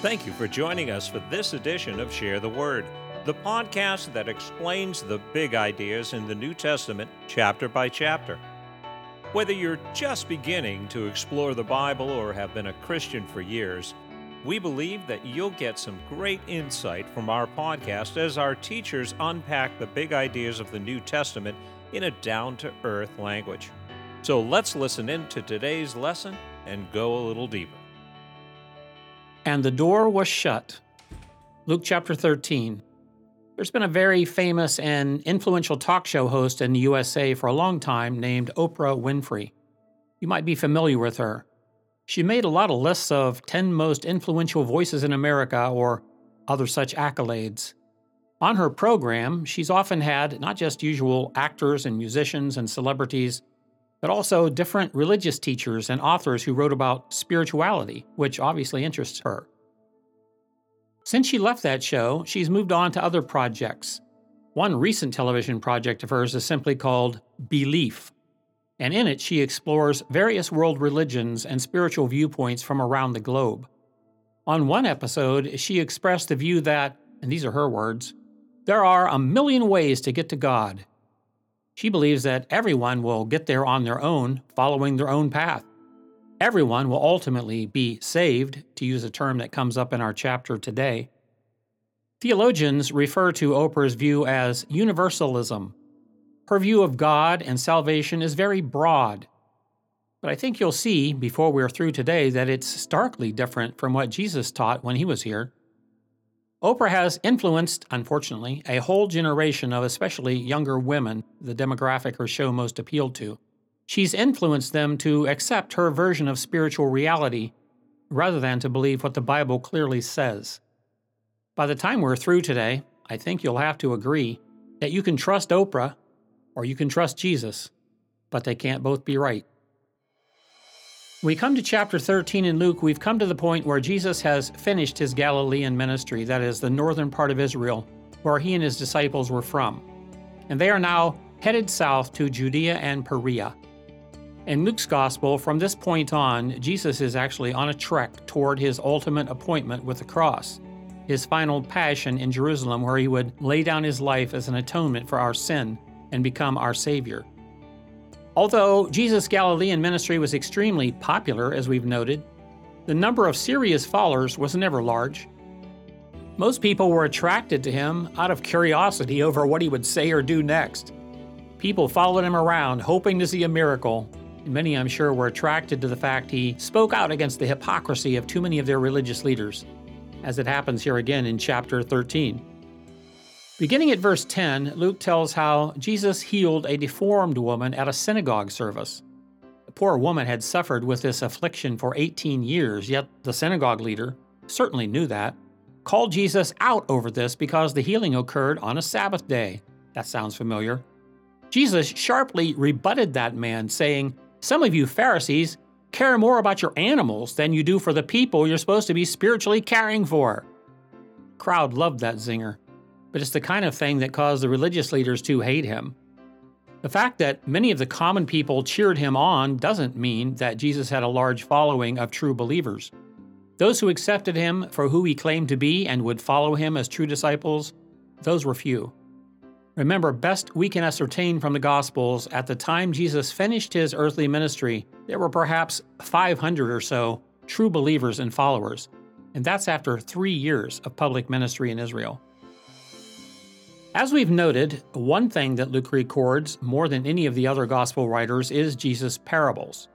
Thank you for joining us for this edition of Share the Word, the podcast that explains the big ideas in the New Testament chapter by chapter. Whether you're just beginning to explore the Bible or have been a Christian for years, we believe that you'll get some great insight from our podcast as our teachers unpack the big ideas of the New Testament in a down to earth language. So let's listen in to today's lesson and go a little deeper. And the door was shut. Luke chapter 13. There's been a very famous and influential talk show host in the USA for a long time named Oprah Winfrey. You might be familiar with her. She made a lot of lists of 10 most influential voices in America or other such accolades. On her program, she's often had not just usual actors and musicians and celebrities, but also different religious teachers and authors who wrote about spirituality, which obviously interests her. Since she left that show, she's moved on to other projects. One recent television project of hers is simply called Belief, and in it she explores various world religions and spiritual viewpoints from around the globe. On one episode, she expressed the view that, and these are her words, there are a million ways to get to God, she believes that everyone will get there on their own, following their own path. Everyone will ultimately be saved, to use a term that comes up in our chapter today. Theologians refer to Oprah's view as universalism. Her view of God and salvation is very broad. But I think you'll see, before we're through today, that it's starkly different from what Jesus taught when he was here. Oprah has influenced, unfortunately, a whole generation of especially younger women, the demographic her show most appealed to. She's influenced them to accept her version of spiritual reality rather than to believe what the Bible clearly says. By the time we're through today, I think you'll have to agree that you can trust Oprah or you can trust Jesus, but they can't both be right. We come to chapter 13 in Luke, we've come to the point where Jesus has finished his Galilean ministry, that is, the northern part of Israel, where he and his disciples were from. And they are now headed south to Judea and Perea. In Luke's gospel, from this point on, Jesus is actually on a trek toward his ultimate appointment with the cross, his final passion in Jerusalem, where he would lay down his life as an atonement for our sin and become our Savior. Although Jesus' Galilean ministry was extremely popular, as we've noted, the number of serious followers was never large. Most people were attracted to him out of curiosity over what he would say or do next. People followed him around, hoping to see a miracle, many, I'm sure, were attracted to the fact he spoke out against the hypocrisy of too many of their religious leaders, as it happens here again in chapter 13. Beginning at verse 10, Luke tells how Jesus healed a deformed woman at a synagogue service. The poor woman had suffered with this affliction for 18 years, yet the synagogue leader certainly knew that, called Jesus out over this because the healing occurred on a Sabbath day. That sounds familiar. Jesus sharply rebutted that man, saying, Some of you Pharisees care more about your animals than you do for the people you're supposed to be spiritually caring for. Crowd loved that zinger but it's the kind of thing that caused the religious leaders to hate him. The fact that many of the common people cheered him on doesn't mean that Jesus had a large following of true believers. Those who accepted him for who he claimed to be and would follow him as true disciples, those were few. Remember, best we can ascertain from the Gospels, at the time Jesus finished his earthly ministry, there were perhaps 500 or so true believers and followers, and that's after three years of public ministry in Israel. As we've noted, one thing that Luke records more than any of the other gospel writers is Jesus' parables.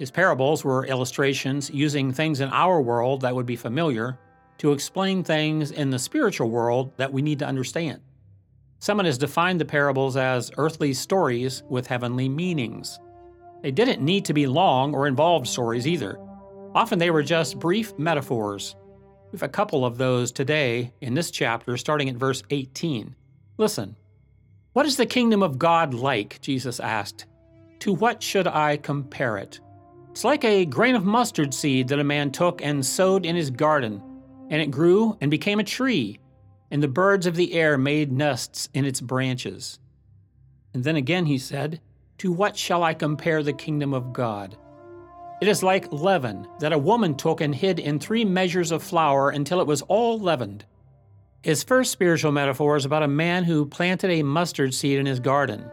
His parables were illustrations using things in our world that would be familiar to explain things in the spiritual world that we need to understand. Someone has defined the parables as earthly stories with heavenly meanings. They didn't need to be long or involved stories either. Often they were just brief metaphors. We have a couple of those today in this chapter, starting at verse 18. Listen, what is the kingdom of God like? Jesus asked. To what should I compare it? It's like a grain of mustard seed that a man took and sowed in his garden, and it grew and became a tree, and the birds of the air made nests in its branches. And then again he said, To what shall I compare the kingdom of God? It is like leaven that a woman took and hid in three measures of flour until it was all leavened. His first spiritual metaphor is about a man who planted a mustard seed in his garden.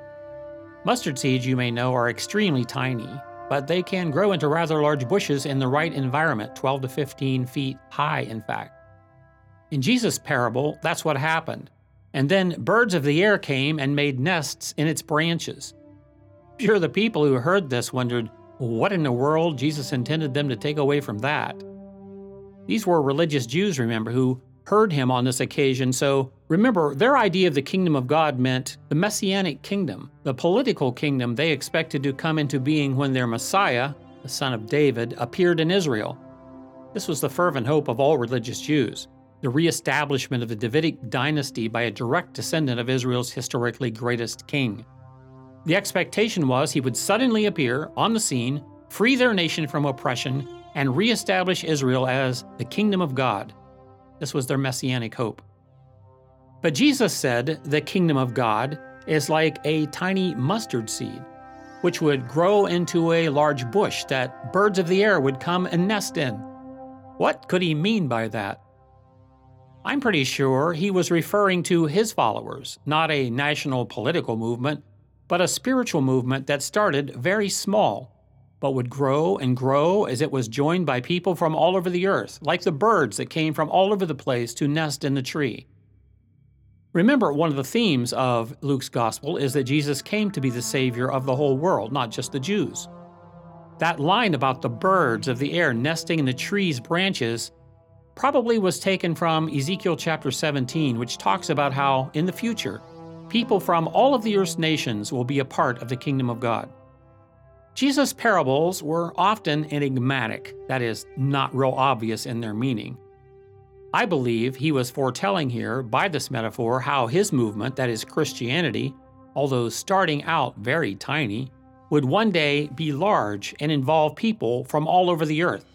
Mustard seeds, you may know, are extremely tiny, but they can grow into rather large bushes in the right environment, 12 to 15 feet high, in fact. In Jesus' parable, that's what happened. And then birds of the air came and made nests in its branches. Sure, the people who heard this wondered, what in the world Jesus intended them to take away from that? These were religious Jews, remember, who heard him on this occasion, so remember, their idea of the kingdom of God meant the messianic kingdom, the political kingdom they expected to come into being when their Messiah, the son of David, appeared in Israel. This was the fervent hope of all religious Jews the reestablishment of the Davidic dynasty by a direct descendant of Israel's historically greatest king. The expectation was he would suddenly appear on the scene, free their nation from oppression, and reestablish Israel as the kingdom of God. This was their messianic hope. But Jesus said the kingdom of God is like a tiny mustard seed, which would grow into a large bush that birds of the air would come and nest in. What could he mean by that? I'm pretty sure he was referring to his followers, not a national political movement, but a spiritual movement that started very small, but would grow and grow as it was joined by people from all over the earth, like the birds that came from all over the place to nest in the tree. Remember, one of the themes of Luke's gospel is that Jesus came to be the Savior of the whole world, not just the Jews. That line about the birds of the air nesting in the tree's branches probably was taken from Ezekiel chapter 17, which talks about how, in the future, people from all of the earth's nations will be a part of the kingdom of God. Jesus' parables were often enigmatic, that is, not real obvious in their meaning. I believe he was foretelling here, by this metaphor, how his movement, that is Christianity, although starting out very tiny, would one day be large and involve people from all over the earth.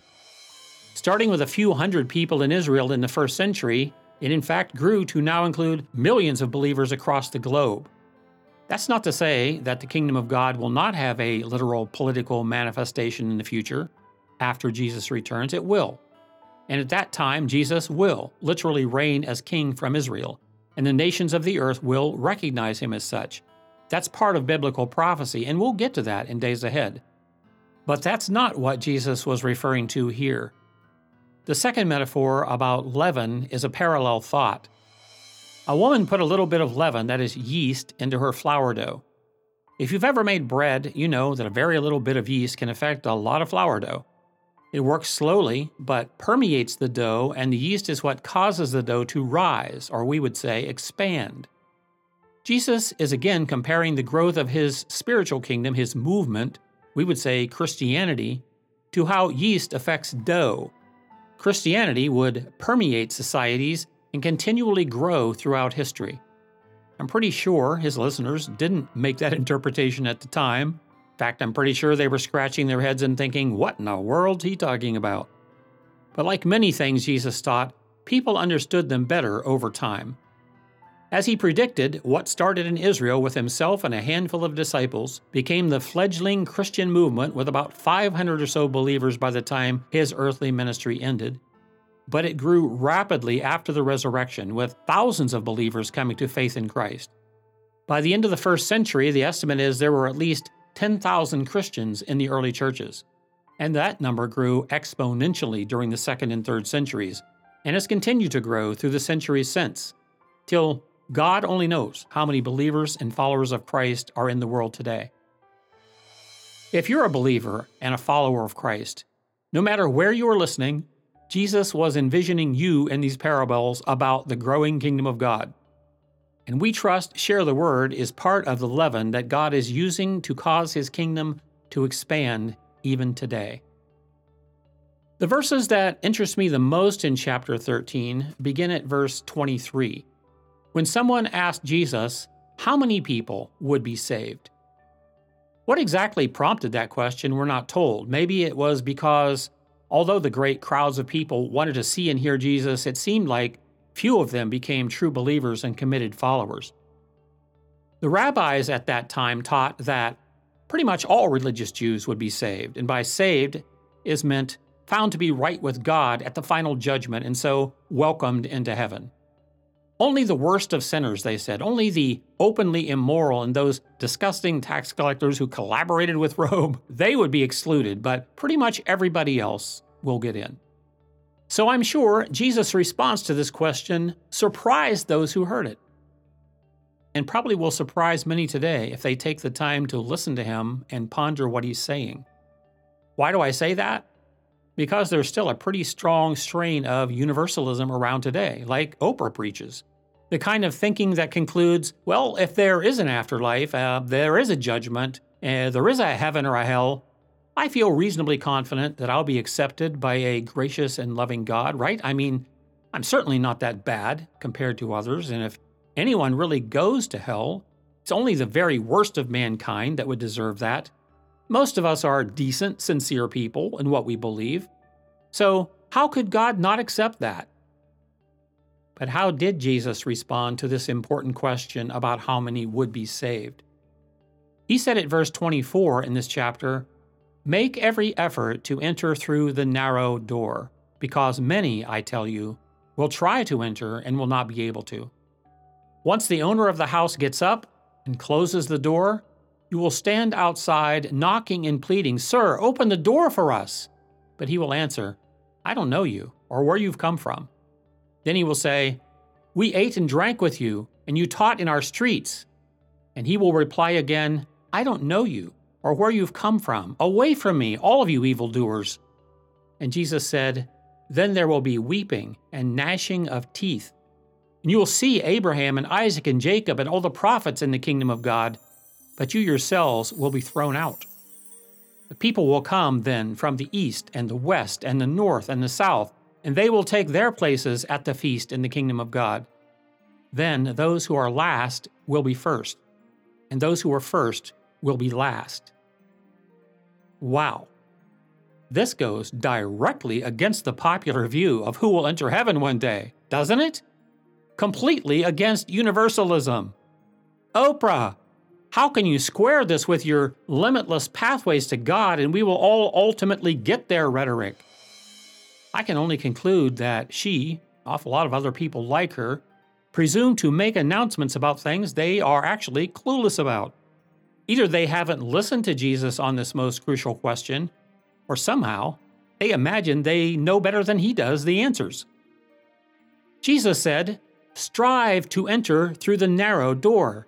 Starting with a few hundred people in Israel in the first century, it in fact grew to now include millions of believers across the globe. That's not to say that the kingdom of God will not have a literal political manifestation in the future. After Jesus returns, it will. And at that time, Jesus will literally reign as king from Israel, and the nations of the earth will recognize him as such. That's part of biblical prophecy, and we'll get to that in days ahead. But that's not what Jesus was referring to here. The second metaphor about leaven is a parallel thought. A woman put a little bit of leaven, that is yeast, into her flour dough. If you've ever made bread, you know that a very little bit of yeast can affect a lot of flour dough. It works slowly, but permeates the dough, and the yeast is what causes the dough to rise, or we would say expand. Jesus is again comparing the growth of his spiritual kingdom, his movement, we would say Christianity, to how yeast affects dough, Christianity would permeate societies and continually grow throughout history. I'm pretty sure his listeners didn't make that interpretation at the time. In fact, I'm pretty sure they were scratching their heads and thinking, what in the world's he talking about? But like many things Jesus taught, people understood them better over time. As he predicted, what started in Israel with himself and a handful of disciples became the fledgling Christian movement with about 500 or so believers by the time his earthly ministry ended. But it grew rapidly after the resurrection, with thousands of believers coming to faith in Christ. By the end of the first century, the estimate is there were at least 10,000 Christians in the early churches. And that number grew exponentially during the second and third centuries, and has continued to grow through the centuries since, till God only knows how many believers and followers of Christ are in the world today. If you're a believer and a follower of Christ, no matter where you are listening, Jesus was envisioning you in these parables about the growing kingdom of God. And we trust Share the Word is part of the leaven that God is using to cause his kingdom to expand even today. The verses that interest me the most in chapter 13 begin at verse 23 when someone asked Jesus how many people would be saved. What exactly prompted that question, we're not told. Maybe it was because, although the great crowds of people wanted to see and hear Jesus, it seemed like few of them became true believers and committed followers. The rabbis at that time taught that pretty much all religious Jews would be saved, and by saved, is meant found to be right with God at the final judgment and so welcomed into heaven. Only the worst of sinners, they said, only the openly immoral and those disgusting tax collectors who collaborated with Rome, they would be excluded, but pretty much everybody else will get in. So I'm sure Jesus' response to this question surprised those who heard it. And probably will surprise many today if they take the time to listen to him and ponder what he's saying. Why do I say that? Because there's still a pretty strong strain of universalism around today, like Oprah preaches. The kind of thinking that concludes, well, if there is an afterlife, uh, there is a judgment, uh, there is a heaven or a hell, I feel reasonably confident that I'll be accepted by a gracious and loving God, right? I mean, I'm certainly not that bad compared to others, and if anyone really goes to hell, it's only the very worst of mankind that would deserve that. Most of us are decent, sincere people in what we believe. So, how could God not accept that? But how did Jesus respond to this important question about how many would be saved? He said at verse 24 in this chapter, Make every effort to enter through the narrow door, because many, I tell you, will try to enter and will not be able to. Once the owner of the house gets up and closes the door, you will stand outside knocking and pleading, Sir, open the door for us. But he will answer, I don't know you, or where you've come from. Then he will say, We ate and drank with you, and you taught in our streets. And he will reply again, I don't know you or where you've come from. Away from me, all of you evildoers. And Jesus said, Then there will be weeping and gnashing of teeth. And you will see Abraham and Isaac and Jacob and all the prophets in the kingdom of God, but you yourselves will be thrown out. The people will come then from the east and the west and the north and the south, and they will take their places at the feast in the kingdom of God. Then those who are last will be first, and those who are first will be last. Wow. This goes directly against the popular view of who will enter heaven one day, doesn't it? Completely against universalism. Oprah, how can you square this with your limitless pathways to God and we will all ultimately get there rhetoric? I can only conclude that she, awful lot of other people like her, presume to make announcements about things they are actually clueless about. Either they haven't listened to Jesus on this most crucial question, or somehow they imagine they know better than he does the answers. Jesus said, Strive to enter through the narrow door.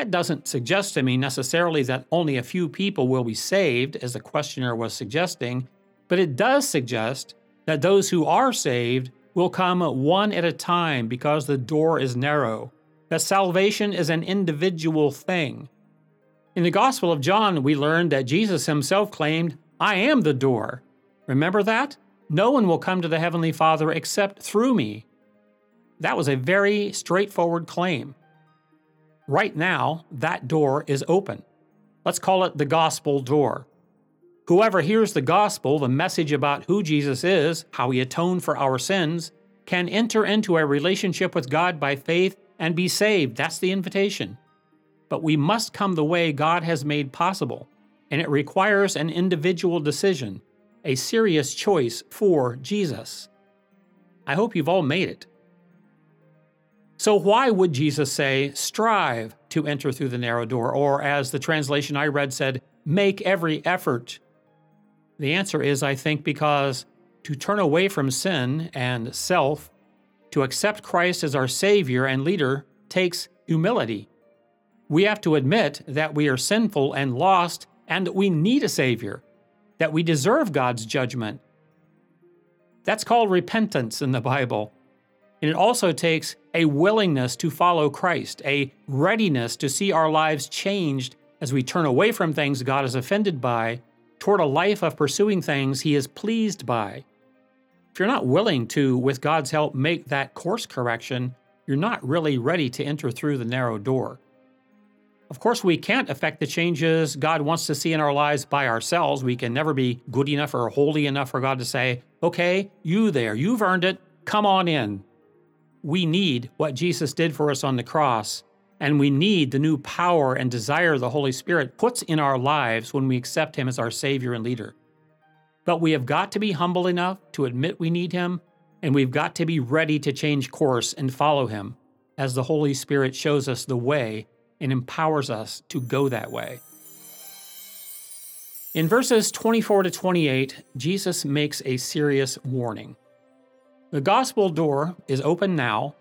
That doesn't suggest to me necessarily that only a few people will be saved, as the questioner was suggesting, but it does suggest that those who are saved will come one at a time because the door is narrow, that salvation is an individual thing. In the Gospel of John, we learn that Jesus himself claimed, I am the door. Remember that? No one will come to the Heavenly Father except through me. That was a very straightforward claim. Right now, that door is open. Let's call it the gospel door. Whoever hears the gospel, the message about who Jesus is, how he atoned for our sins, can enter into a relationship with God by faith and be saved. That's the invitation but we must come the way God has made possible, and it requires an individual decision, a serious choice for Jesus. I hope you've all made it. So, why would Jesus say, strive to enter through the narrow door? Or, as the translation I read said, make every effort? The answer is, I think, because to turn away from sin and self, to accept Christ as our Savior and leader, takes humility we have to admit that we are sinful and lost and that we need a Savior, that we deserve God's judgment. That's called repentance in the Bible. And it also takes a willingness to follow Christ, a readiness to see our lives changed as we turn away from things God is offended by toward a life of pursuing things He is pleased by. If you're not willing to, with God's help, make that course correction, you're not really ready to enter through the narrow door. Of course, we can't affect the changes God wants to see in our lives by ourselves. We can never be good enough or holy enough for God to say, okay, you there, you've earned it, come on in. We need what Jesus did for us on the cross, and we need the new power and desire the Holy Spirit puts in our lives when we accept Him as our Savior and leader. But we have got to be humble enough to admit we need Him, and we've got to be ready to change course and follow Him as the Holy Spirit shows us the way and empowers us to go that way. In verses 24 to 28, Jesus makes a serious warning. The gospel door is open now,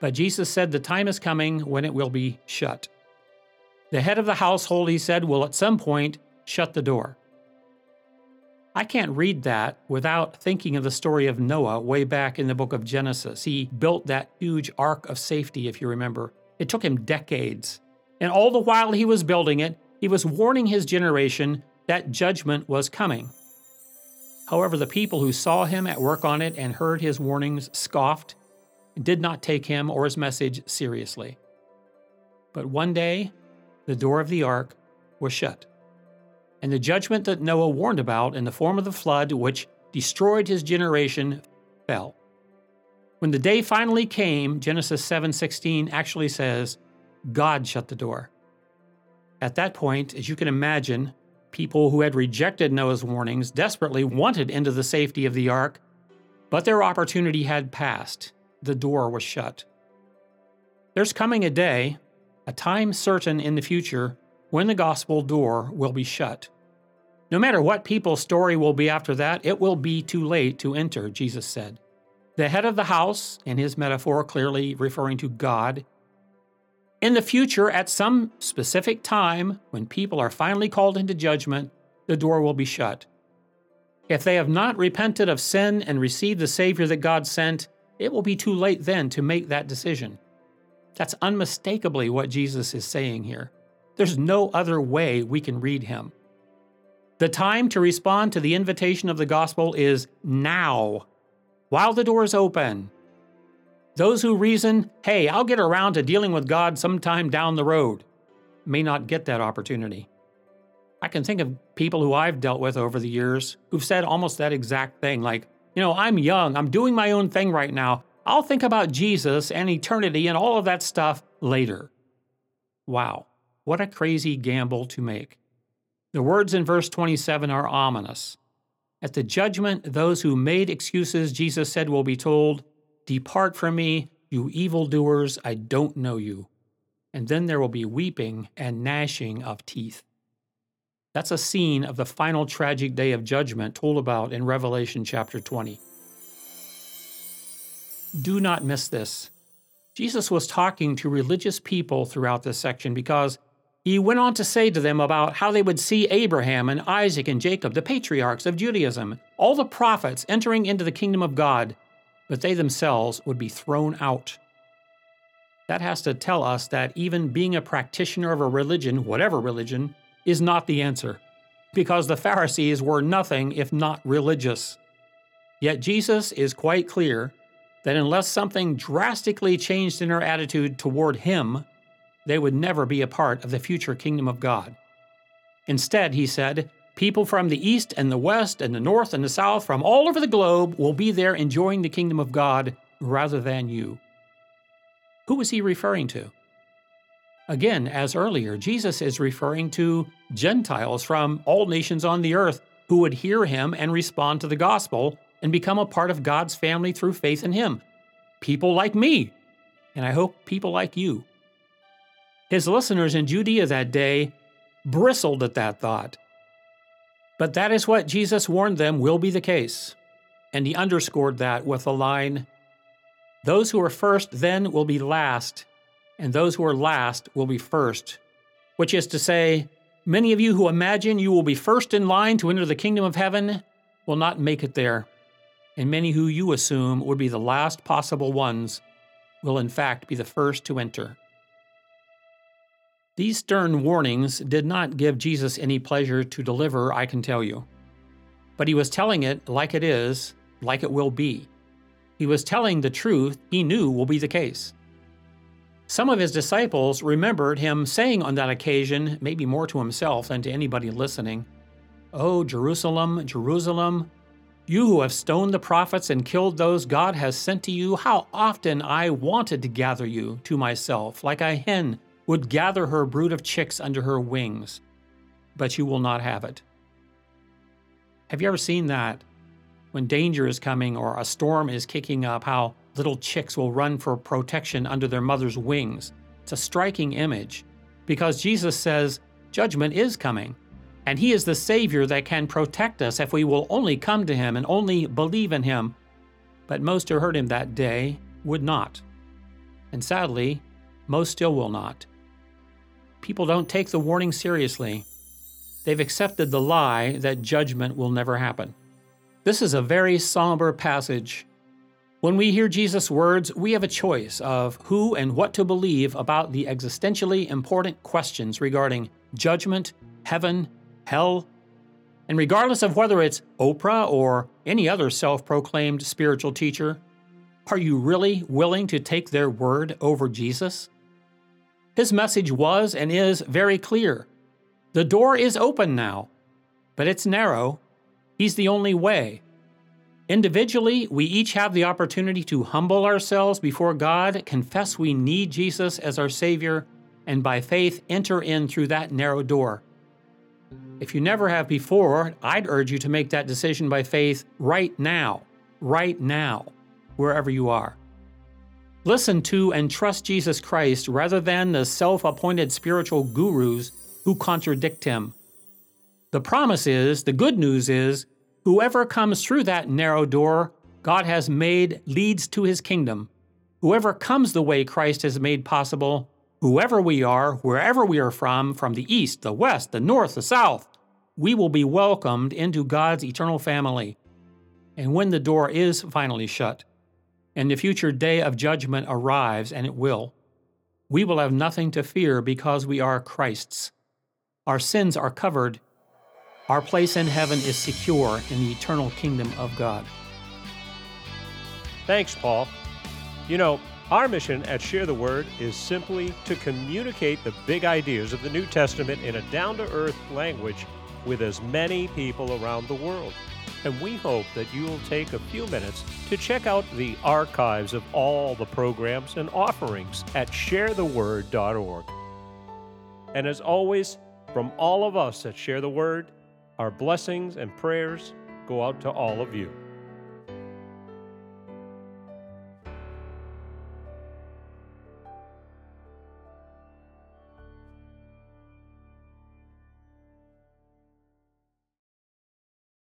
but Jesus said the time is coming when it will be shut. The head of the household, he said, will at some point shut the door. I can't read that without thinking of the story of Noah way back in the book of Genesis. He built that huge ark of safety, if you remember. It took him decades. And all the while he was building it, he was warning his generation that judgment was coming. However, the people who saw him at work on it and heard his warnings scoffed and did not take him or his message seriously. But one day, the door of the ark was shut and the judgment that Noah warned about in the form of the flood, which destroyed his generation, fell. When the day finally came, Genesis 7:16 actually says, God shut the door. At that point, as you can imagine, people who had rejected Noah's warnings desperately wanted into the safety of the ark, but their opportunity had passed. The door was shut. There's coming a day, a time certain in the future, when the gospel door will be shut. No matter what people's story will be after that, it will be too late to enter, Jesus said. The head of the house, in his metaphor clearly referring to God, in the future, at some specific time, when people are finally called into judgment, the door will be shut. If they have not repented of sin and received the Savior that God sent, it will be too late then to make that decision. That's unmistakably what Jesus is saying here. There's no other way we can read him. The time to respond to the invitation of the gospel is now, while the door is open. Those who reason, hey, I'll get around to dealing with God sometime down the road, may not get that opportunity. I can think of people who I've dealt with over the years who've said almost that exact thing like, you know, I'm young, I'm doing my own thing right now. I'll think about Jesus and eternity and all of that stuff later. Wow, what a crazy gamble to make. The words in verse 27 are ominous. At the judgment, those who made excuses, Jesus said, will be told, Depart from me, you evildoers, I don't know you. And then there will be weeping and gnashing of teeth. That's a scene of the final tragic day of judgment told about in Revelation chapter 20. Do not miss this. Jesus was talking to religious people throughout this section because he went on to say to them about how they would see Abraham and Isaac and Jacob, the patriarchs of Judaism, all the prophets entering into the kingdom of God, but they themselves would be thrown out. That has to tell us that even being a practitioner of a religion, whatever religion, is not the answer, because the Pharisees were nothing if not religious. Yet Jesus is quite clear that unless something drastically changed in their attitude toward Him, they would never be a part of the future kingdom of God. Instead, he said, people from the east and the west and the north and the south from all over the globe will be there enjoying the kingdom of God rather than you. Who was he referring to? Again, as earlier, Jesus is referring to Gentiles from all nations on the earth who would hear him and respond to the gospel and become a part of God's family through faith in him. People like me, and I hope people like you. His listeners in Judea that day bristled at that thought. But that is what Jesus warned them will be the case. And he underscored that with the line Those who are first then will be last, and those who are last will be first. Which is to say, many of you who imagine you will be first in line to enter the kingdom of heaven will not make it there. And many who you assume would be the last possible ones will in fact be the first to enter. These stern warnings did not give Jesus any pleasure to deliver, I can tell you. But he was telling it like it is, like it will be. He was telling the truth he knew will be the case. Some of his disciples remembered him saying on that occasion, maybe more to himself than to anybody listening, Oh, Jerusalem, Jerusalem, you who have stoned the prophets and killed those God has sent to you, how often I wanted to gather you to myself, like a hen would gather her brood of chicks under her wings, but you will not have it. Have you ever seen that? When danger is coming or a storm is kicking up, how little chicks will run for protection under their mother's wings. It's a striking image because Jesus says judgment is coming, and He is the Savior that can protect us if we will only come to Him and only believe in Him. But most who heard Him that day would not. And sadly, most still will not. People don't take the warning seriously. They've accepted the lie that judgment will never happen. This is a very somber passage. When we hear Jesus' words, we have a choice of who and what to believe about the existentially important questions regarding judgment, heaven, hell. And regardless of whether it's Oprah or any other self proclaimed spiritual teacher, are you really willing to take their word over Jesus? His message was and is very clear. The door is open now, but it's narrow. He's the only way. Individually, we each have the opportunity to humble ourselves before God, confess we need Jesus as our Savior, and by faith enter in through that narrow door. If you never have before, I'd urge you to make that decision by faith right now, right now, wherever you are. Listen to and trust Jesus Christ rather than the self appointed spiritual gurus who contradict him. The promise is, the good news is, whoever comes through that narrow door God has made leads to his kingdom. Whoever comes the way Christ has made possible, whoever we are, wherever we are from, from the east, the west, the north, the south, we will be welcomed into God's eternal family. And when the door is finally shut, and the future day of judgment arrives, and it will, we will have nothing to fear because we are Christ's. Our sins are covered. Our place in heaven is secure in the eternal kingdom of God. Thanks, Paul. You know, our mission at Share the Word is simply to communicate the big ideas of the New Testament in a down to earth language with as many people around the world and we hope that you will take a few minutes to check out the archives of all the programs and offerings at sharetheword.org. And as always, from all of us at Share the Word, our blessings and prayers go out to all of you.